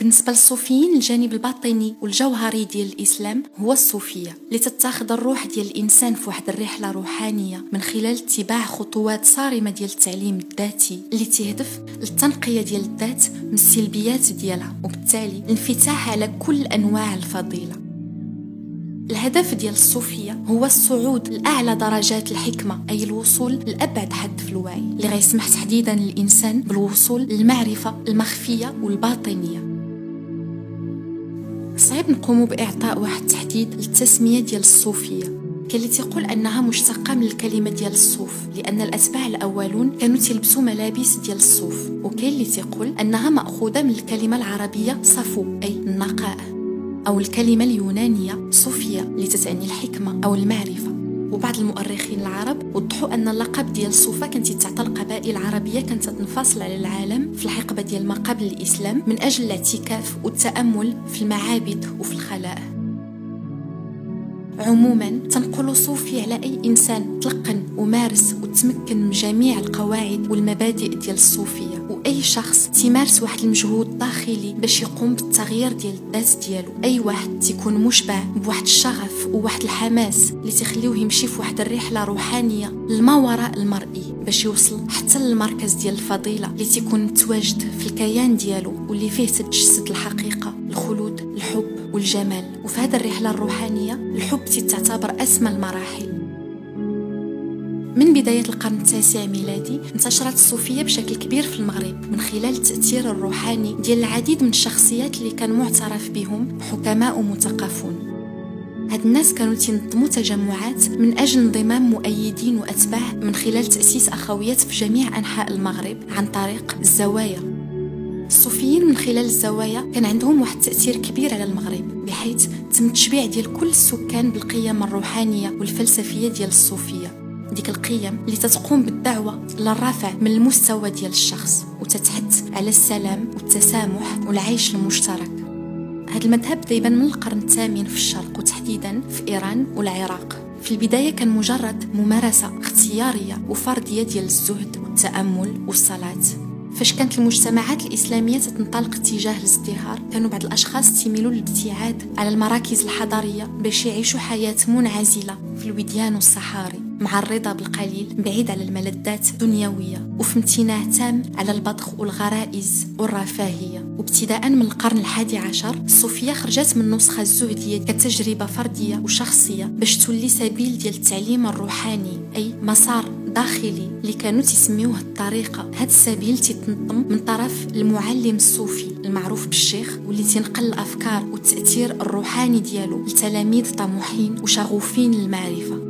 بالنسبة للصوفيين الجانب الباطني والجوهري ديال الإسلام هو الصوفية اللي الروح ديال الإنسان في واحد الرحلة روحانية من خلال اتباع خطوات صارمة ديال التعليم الذاتي اللي تهدف للتنقية ديال الذات من السلبيات ديالها وبالتالي الانفتاح على كل أنواع الفضيلة. الهدف ديال الصوفية هو الصعود لأعلى درجات الحكمة أي الوصول لأبعد حد في الوعي اللي غيسمح تحديدا للإنسان بالوصول للمعرفة المخفية والباطنية. صعيب نقوم بإعطاء واحد التحديد للتسمية ديال الصوفية. كاين اللي تيقول أنها مشتقة من الكلمة ديال الصوف لأن الأتباع الأولون كانوا تلبسوا ملابس ديال الصوف. وكاين اللي تيقول أنها مأخوذة من الكلمة العربية صفو أي النقاء أو الكلمة اليونانية صوفيا اللي تتعني الحكمة أو المعرفة. وبعض المؤرخين العرب وضحوا أن اللقب ديال الصوفه كانت تعطى القبائل العربية كانت تنفصل على العالم في الحقبة ديال ما قبل الإسلام من أجل الاعتكاف والتأمل في المعابد وفي الخلاء. عموما تنقول صوفي على أي إنسان تلقن ومارس وتمكن من جميع القواعد والمبادئ ديال الصوفية. واي شخص تيمارس واحد المجهود داخلي باش يقوم بالتغيير ديال الذات ديالو. أي واحد تيكون مشبع بواحد الشغف وواحد الحماس اللي تخليوه يمشي في واحد الرحلة روحانية لما وراء المرئي باش يوصل حتى للمركز ديال الفضيلة اللي تيكون متواجد في الكيان ديالو واللي فيه تتجسد الحقيقة الخلود الحب والجمال وفي هذه الرحلة الروحانية الحب تعتبر أسمى المراحل. من بداية القرن التاسع ميلادي انتشرت الصوفية بشكل كبير في المغرب من خلال التأثير الروحاني ديال العديد من الشخصيات اللي كان معترف بهم حكماء ومثقفون. هاد الناس كانوا تنظموا تجمعات من أجل انضمام مؤيدين وأتباع من خلال تأسيس أخويات في جميع أنحاء المغرب عن طريق الزوايا. الصوفيين من خلال الزوايا كان عندهم واحد التأثير كبير على المغرب بحيث تم التشبيع ديال كل السكان بالقيم الروحانية والفلسفية ديال الصوفية. ديك القيم اللي تتقوم بالدعوة للرفع من المستوى ديال الشخص وتتحث على السلام والتسامح والعيش المشترك. هذا المذهب دايبا من القرن الثامن في الشرق وتحديدا في إيران والعراق. في البداية كان مجرد ممارسة اختيارية وفردية ديال الزهد والتأمل والصلاة. فاش كانت المجتمعات الإسلامية تتنطلق اتجاه الازدهار كانوا بعض الأشخاص تيميلوا للابتعاد على المراكز الحضارية باش يعيشوا حياة منعزلة في الوديان والصحاري مع الرضا بالقليل بعيد على الملذات الدنيوية وفي امتناع تام على البطخ والغرائز والرفاهية. وابتداء من القرن الحادي عشر الصوفية خرجت من النسخة الزهدية كتجربة فردية وشخصية باش تولي سبيل ديال التعليم الروحاني أي مسار داخلي اللي كانوا تسميوه الطريقة هذا السبيل تتنظم من طرف المعلم الصوفي المعروف بالشيخ واللي تنقل الأفكار والتأثير الروحاني ديالو لتلاميذ طموحين وشغوفين للمعرفة.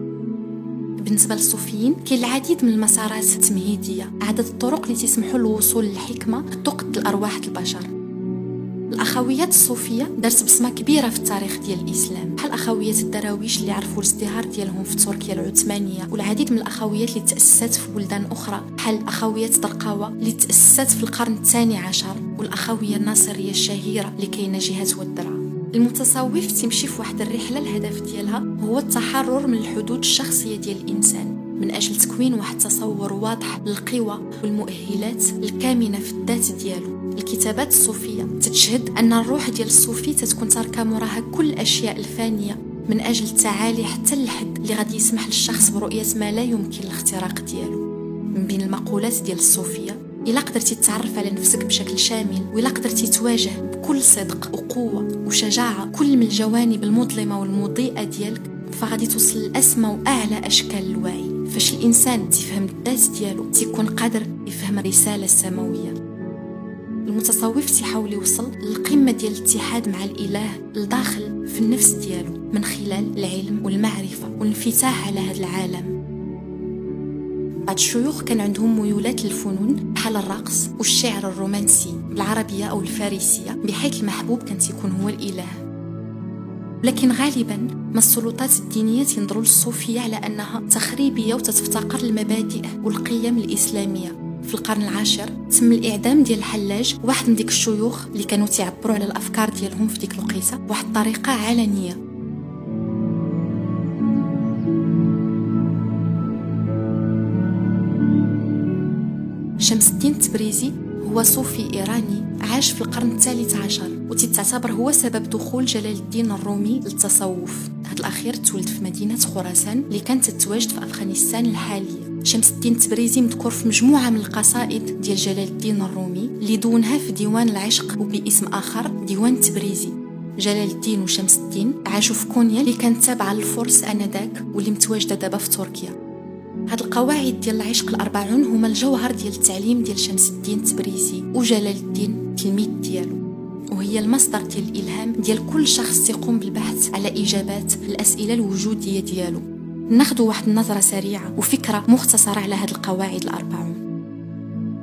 بالنسبة للصوفيين كاين العديد من المسارات التمهيدية عدد الطرق اللي تسمحوا للوصول للحكمه تقد الأرواح البشر. الأخويات الصوفية دارت بصمة كبيرة في التاريخ ديال الإسلام. بحال أخويات الدراويش اللي عرفوا الازدهار ديالهم في تركيا العثمانية والعديد من الأخويات اللي تأسست في بلدان أخرى. بحال أخويات درقاوة اللي تأسست في القرن الثاني عشر والأخوية الناصرية الشهيرة اللي كاينة جهة ودرا المتصوف تمشي في واحد الرحلة الهدف ديالها هو التحرر من الحدود الشخصية ديال الإنسان من أجل تكوين واحد تصور واضح للقوى والمؤهلات الكامنة في الذات ديالو. الكتابات الصوفية تتشهد أن الروح ديال الصوفي تتكون تاركة موراها كل الأشياء الفانية من أجل التعالي حتى الحد اللي غادي يسمح للشخص برؤية ما لا يمكن الاختراق ديالو. من بين المقولات ديال الصوفية إلا قدرتي تتعرف على نفسك بشكل شامل وإلا قدرتي تواجه بكل صدق وقوة وشجاعة كل من الجوانب المظلمة والمضيئة ديالك فغادي توصل لأسمى وأعلى أشكال الوعي. فاش الإنسان تفهم الذات ديالو تيكون قادر يفهم الرسالة السماوية المتصوف تيحاول يوصل للقمة ديال الاتحاد مع الإله الداخل في النفس ديالو من خلال العلم والمعرفة والانفتاح على هذا العالم. بعض الشيوخ كان عندهم ميولات للفنون بحال الرقص والشعر الرومانسي بالعربية أو الفارسية بحيث المحبوب كان يكون هو الإله. لكن غالبا ما السلطات الدينية ينظروا للصوفية على أنها تخريبية وتتفتقر المبادئ والقيم الإسلامية. في القرن العاشر تم الإعدام ديال الحلاج واحد من ديك الشيوخ اللي كانوا تعبروا على الأفكار ديالهم في ديك الوقيتة بواحد الطريقة علنية. شمس الدين التبريزي هو صوفي إيراني عاش في القرن الثالث عشر وتتعتبر هو سبب دخول جلال الدين الرومي للتصوف. هذا الأخير تولد في مدينة خراسان اللي كانت تتواجد في أفغانستان الحالية. شمس الدين التبريزي مذكور في مجموعة من القصائد ديال جلال الدين الرومي اللي دونها في ديوان العشق وباسم آخر ديوان التبريزي جلال الدين وشمس الدين عاشوا في كونيا اللي كانت تابعة للفرس آنذاك واللي متواجدة دابا في تركيا. هاد القواعد ديال العشق الأربعون هما الجوهر ديال التعليم ديال شمس الدين التبريزي وجلال الدين تلميذ ديالو. وهي المصدر ديال الإلهام ديال كل شخص يقوم بالبحث على إجابات الأسئلة الوجودية ديالو. ناخذ واحد النظرة سريعة وفكرة مختصرة على هاد القواعد الأربعون.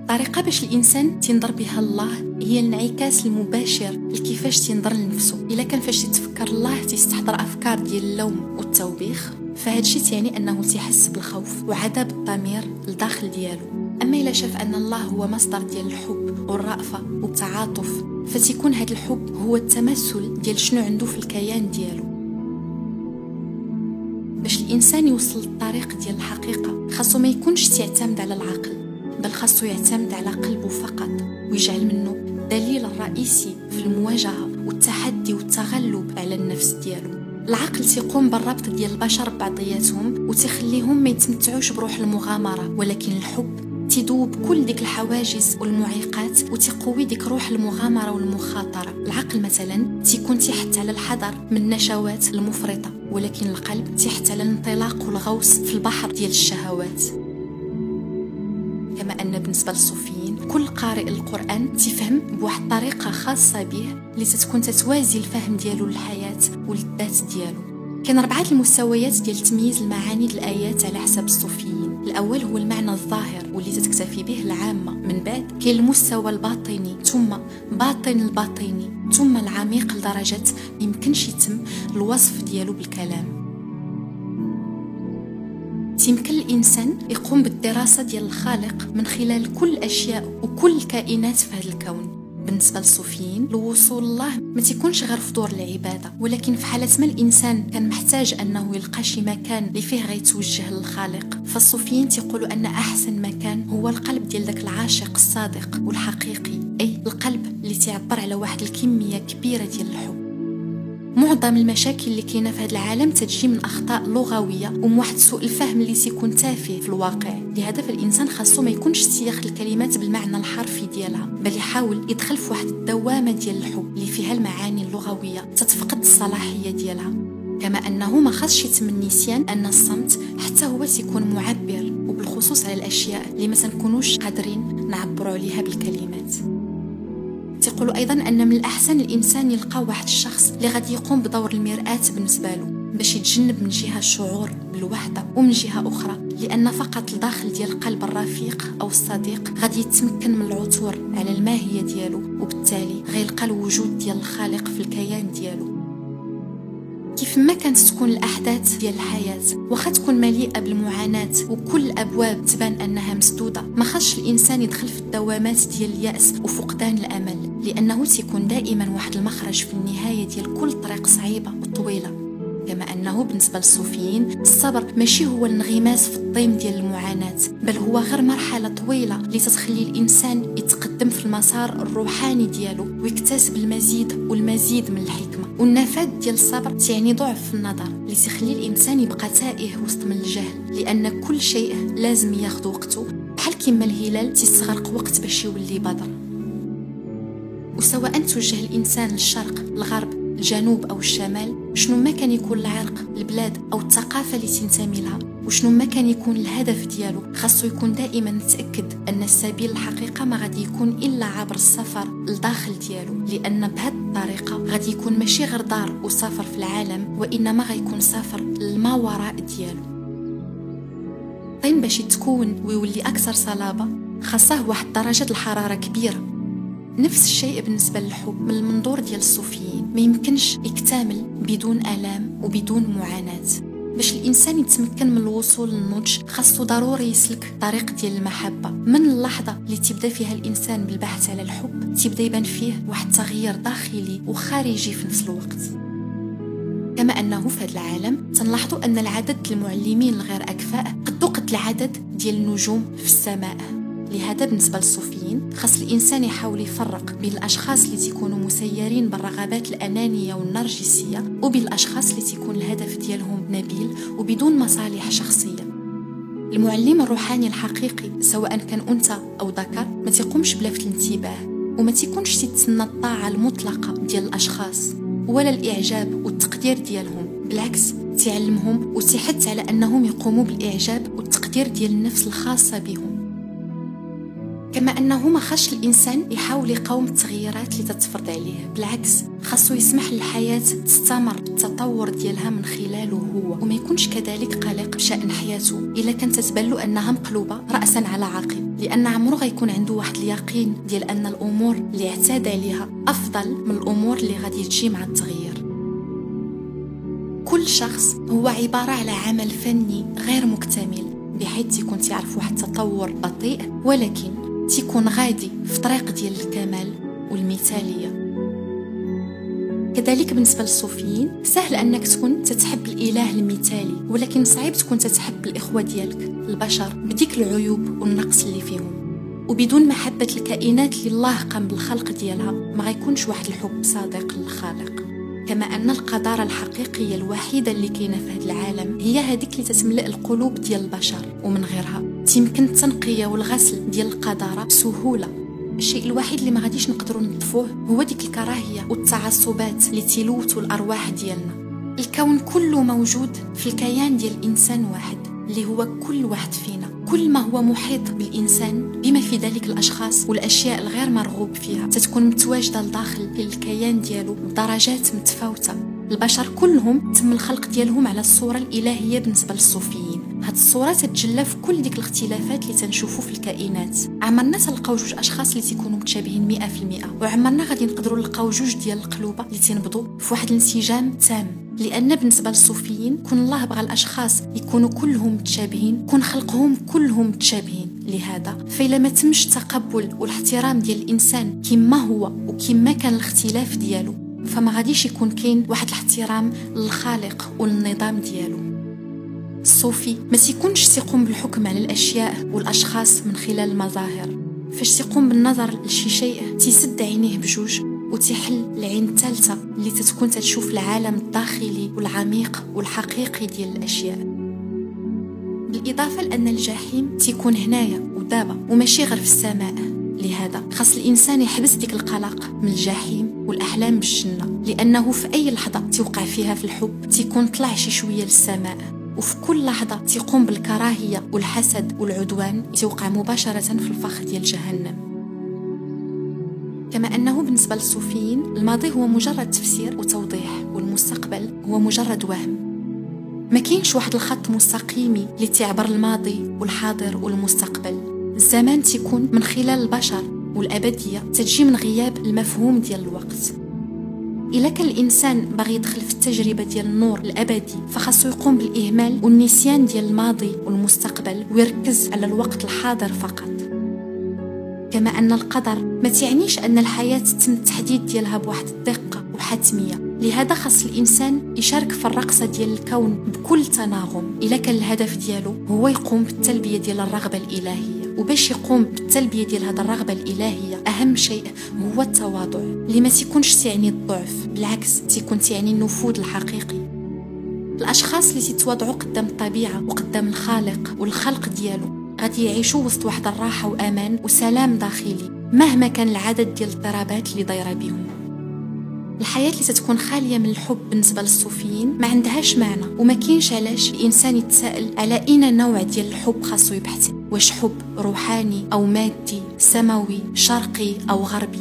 طريقة باش الإنسان تنظر بها الله هي الانعكاس المباشر لكيفاش تنظر لنفسه. إلا كان فاش تتفكر الله تستحضر أفكار ديال اللوم والتوبيخ. فهاد الشيء تعني أنه تيحس بالخوف وعذاب الضمير لداخل ديالو. أما إلا شاف أن الله هو مصدر ديال الحب والرأفة والتعاطف فتكون هاد الحب هو التمثل ديال شنو عنده في الكيان ديالو. باش الإنسان يوصل للطريق ديال الحقيقة خاصو ما يكونش تعتمد على العقل بل خاصو يعتمد على قلبه فقط ويجعل منه الدليل الرئيسي في المواجهة والتحدي والتغلب على النفس ديالو. العقل تيقوم بالربط ديال البشر ببعضياتهم وتخليهم ما يتمتعوش بروح المغامرة. ولكن الحب تيدوب كل ديك الحواجز والمعيقات وتقوي ديك روح المغامرة والمخاطره العقل مثلا تيكون تحت على الحذر من النشوات المفرطة ولكن القلب تحت على الانطلاق والغوص في البحر ديال الشهوات. كما أن بالنسبة للصوفيين كل قارئ القرآن تفهم بواحد الطريقة خاصة به اللي تتكون تتوازي الفهم ديالو للحياة وللذات ديالو. كاين أربعة المستويات ديال تمييز المعاني الآيات على حسب الصوفيين. الأول هو المعنى الظاهر واللي تتكتفي به العامة. من بعد كاين المستوى الباطني. ثم باطن الباطني. ثم العميق لدرجة يمكنش يتم الوصف ديالو بالكلام. يمكن الإنسان يقوم بالدراسة ديال الخالق من خلال كل الأشياء وكل الكائنات في هذا الكون. بالنسبة للصوفيين الوصول الله ما تيكونش غير في دور العبادة. ولكن في حالة ما الإنسان كان محتاج أنه يلقى شي مكان اللي فيه غيتوجه للخالق فالصوفيين تيقولوا أن أحسن مكان هو القلب ديال داك العاشق الصادق والحقيقي. أي القلب اللي تعبر على واحد الكمية كبيرة ديال الحب. معظم المشاكل اللي كاينة في هذا العالم تجي من أخطاء لغوية ومن واحد سوء الفهم اللي تيكون تافه في الواقع. لهذا فالانسان خاصو ما يكونش سياخ الكلمات بالمعنى الحرفي ديالها بل يحاول يدخل في واحد الدوامة ديال الحب اللي فيها المعاني اللغوية تتفقد الصلاحية ديالها. كما أنه ما خاصش يتم النسيان أن الصمت حتى هو تيكون معبر وبالخصوص على الأشياء اللي ما تنكونوش قادرين نعبروا عليها بالكلمات. تيقولوا أيضا أن من الأحسن الإنسان يلقى واحد الشخص اللي غادي يقوم بدور المرآة بالنسبة له باش يتجنب من جهة الشعور بالوحدة ومن جهة أخرى لأن فقط الداخل ديال القلب الرفيق أو الصديق غادي يتمكن من العثور على الماهية ديالو وبالتالي غيلقى الوجود ديال الخالق في الكيان ديالو. كيف ما كانت تكون الأحداث ديال الحياة واخا تكون مليئة بالمعاناة وكل الأبواب تبان أنها مسدودة ما خاصش الإنسان يدخل في الدوامات ديال اليأس وفقدان الأمل. لأنه تيكون دائما واحد المخرج في النهاية ديال كل طريق صعيبة وطويلة. كما أنه بالنسبة للصوفيين الصبر ماشي هو الانغماس في الطيم ديال المعاناة بل هو غير مرحلة طويلة اللي تتخلي الإنسان يتقدم في المسار الروحاني ديالو ويكتسب المزيد والمزيد من الحكمة. والنفاذ ديال الصبر تعني ضعف في النظر اللي تخلي الإنسان يبقى تائه وسط من الجهل لأن كل شيء لازم ياخذ وقته بحال كيما الهلال تيستغرق وقت باش يولي بدر. وسواء توجه الإنسان للشرق الغرب الجنوب أو الشمال شنو ما كان يكون العرق البلاد أو الثقافة اللي تنتمي لها وشنو ما كان يكون الهدف ديالو خاصو يكون دائما متأكد أن السبيل الحقيقة ما غادي يكون إلا عبر السفر لداخل ديالو لأن بهذه الطريقة غادي يكون ماشي غير دار وسفر في العالم وإنما غيكون سفر لما وراء ديالو. طين باش يتكون ويولي أكثر صلابة خاصه واحد درجة الحرارة كبيرة. نفس الشيء بالنسبة للحب من المنظور ديال الصوفيين ما يمكنش يكتمل بدون آلام وبدون معاناة. باش الإنسان يتمكن من الوصول للنضج خاصو ضروري يسلك طريق ديال المحبة. من اللحظة اللي تبدأ فيها الإنسان بالبحث على الحب تبدأ يبان فيه واحد التغيير داخلي وخارجي في نفس الوقت. كما أنه في هذا العالم تنلاحظوا أن العدد المعلمين الغير أكفاء قد قد العدد ديال النجوم في السماء. لهذا بالنسبة للصوفيين خاص الإنسان يحاول يفرق بين الأشخاص اللي تيكونوا مسيرين بالرغبات الأنانية والنرجسية وبين الأشخاص اللي تيكون الهدف ديالهم نبيل وبدون مصالح شخصية. المعلم الروحاني الحقيقي سواء كان أنثى أو ذكر ما تيقومش بلفت الانتباه وما تيكونش تتسنى الطاعة المطلقة ديال الأشخاص ولا الإعجاب والتقدير ديالهم بالعكس تعلمهم وتحث على أنهم يقوموا بالإعجاب والتقدير ديال النفس الخاصة بهم. كما أنه ما خاش الإنسان يحاول يقاوم التغييرات اللي تتفرض عليه. بالعكس خاصو يسمح للحياة تستمر التطور ديالها من خلاله هو وما يكونش كذلك قلق بشأن حياته. إلا كانت تتبان له أنها مقلوبة رأسا على عقب لأن عمره غيكون عنده واحد اليقين ديال أن الأمور اللي اعتاد عليها أفضل من الأمور اللي غادي تجي مع التغيير. كل شخص هو عبارة على عمل فني غير مكتمل بحيث تكون تعرف واحد التطور بطيء ولكن تيكون غادي في طريق ديال الكمال والمثالية. كذلك بالنسبة للصوفيين سهل أنك تكون تتحب الإله المثالي ولكن صعيب تكون تتحب الإخوة ديالك البشر بديك العيوب والنقص اللي فيهم. وبدون محبة الكائنات اللي الله قام بالخلق ديالها ما غيكونش واحد الحب صادق للخالق. كما أن القدارة الحقيقية الوحيدة اللي كاينة في هذا العالم هي هذيك اللي تتملأ القلوب ديال البشر ومن غيرها. تيمكن التنقية والغسل ديال القدارة بسهولة. الشيء الوحيد اللي ما غاديش نقدروا نطفوه هو ديك الكراهية والتعصبات اللي تيلوثوا الأرواح ديالنا. الكون كله موجود في الكيان ديال الإنسان واحد اللي هو كل واحد فينا. كل ما هو محيط بالإنسان بما في ذلك الأشخاص والأشياء الغير مرغوب فيها تتكون متواجدة لداخل الكيان ديالو بدرجات متفاوتة. البشر كلهم تم الخلق ديالهم على الصورة الإلهية بالنسبة للصوفيين هاد الصورة تتجلى في كل ديك الاختلافات اللي تنشوفو في الكائنات. عمرنا تلقاو جوج أشخاص اللي تيكونوا متشابهين مئة في المئة. وعمرنا غادي نقدروا نلقاو جوج ديال القلوبة اللي تنبضوا في واحد الانسجام تام. لأن بالنسبة للصوفيين كون الله بغى الأشخاص يكونوا كلهم متشابهين كون خلقهم كلهم متشابهين. لهذا فإلا ما تمش التقبل والاحترام ديال الإنسان كما هو وكما كان الاختلاف ديالو فما غاديش يكون كاين واحد الاحترام للخالق والنظام ديالو. الصوفي ما تيكونش تيقوم بالحكم على الأشياء والأشخاص من خلال المظاهر. فاش تيقوم بالنظر لشي شيء تيسد عينيه بجوج وتحل العين الثالثة اللي تتكون تشوف العالم الداخلي والعميق والحقيقي ديال الأشياء. بالإضافة لأن الجحيم تيكون هنايا ودابا وماشي غير في السماء. لهذا خاص الإنسان يحبس ديك القلق من الجحيم والأحلام بالجنة لأنه في أي لحظة توقع فيها في الحب تيكون طلع شي شوية للسماء. وفي كل لحظة تيقوم بالكراهية والحسد والعدوان توقع مباشرة في الفخ ديال جهنم. كما أنه بالنسبة للصوفيين الماضي هو مجرد تفسير وتوضيح والمستقبل هو مجرد وهم. ما كاينش واحد الخط مستقيمي اللي تعبر الماضي والحاضر والمستقبل. الزمان تيكون من خلال البشر والأبدية تجي من غياب المفهوم ديال الوقت. إلا كان الإنسان باغي يدخل في التجربة ديال النور الأبدي فخاصو يقوم بالإهمال والنسيان ديال الماضي والمستقبل ويركز على الوقت الحاضر فقط. كما أن القدر ما تعنيش أن الحياة تم التحديد ديالها بواحد الدقة وحتمية. لهذا خاص الإنسان يشارك في الرقصة ديال الكون بكل تناغم. إلا كان الهدف ديالو هو يقوم بالتلبية ديال الرغبة الإلهية. وباش يقوم بالتلبية ديال هذه الرغبة الإلهية أهم شيء هو التواضع. اللي ما تيكونش الضعف بالعكس تيكون تعني النفوذ الحقيقي. الأشخاص اللي تتواضعوا قدام الطبيعة وقدام الخالق والخلق ديالو غادي يعيشوا وسط واحد الراحة وأمان وسلام داخلي مهما كان العدد ديال الاضطرابات اللي دايرة بهم الحياة اللي تتكون خالية من الحب بالنسبة للصوفيين ما عندهاش معنى وما كاينش علاش الإنسان يتساءل على أين نوع ديال الحب خاصو يبحث. واش حب روحاني أو مادي سماوي شرقي أو غربي.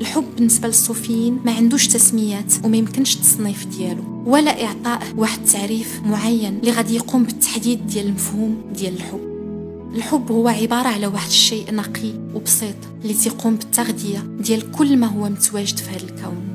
الحب بالنسبة للصوفيين ما عندوش تسميات وما يمكنش التصنيف ديالو ولا إعطاء واحد التعريف معين اللي غادي يقوم بالتحديد ديال المفهوم ديال الحب. الحب هو عبارة على واحد الشيء نقي وبسيط اللي تيقوم بالتغذية ديال كل ما هو متواجد في هذا الكون.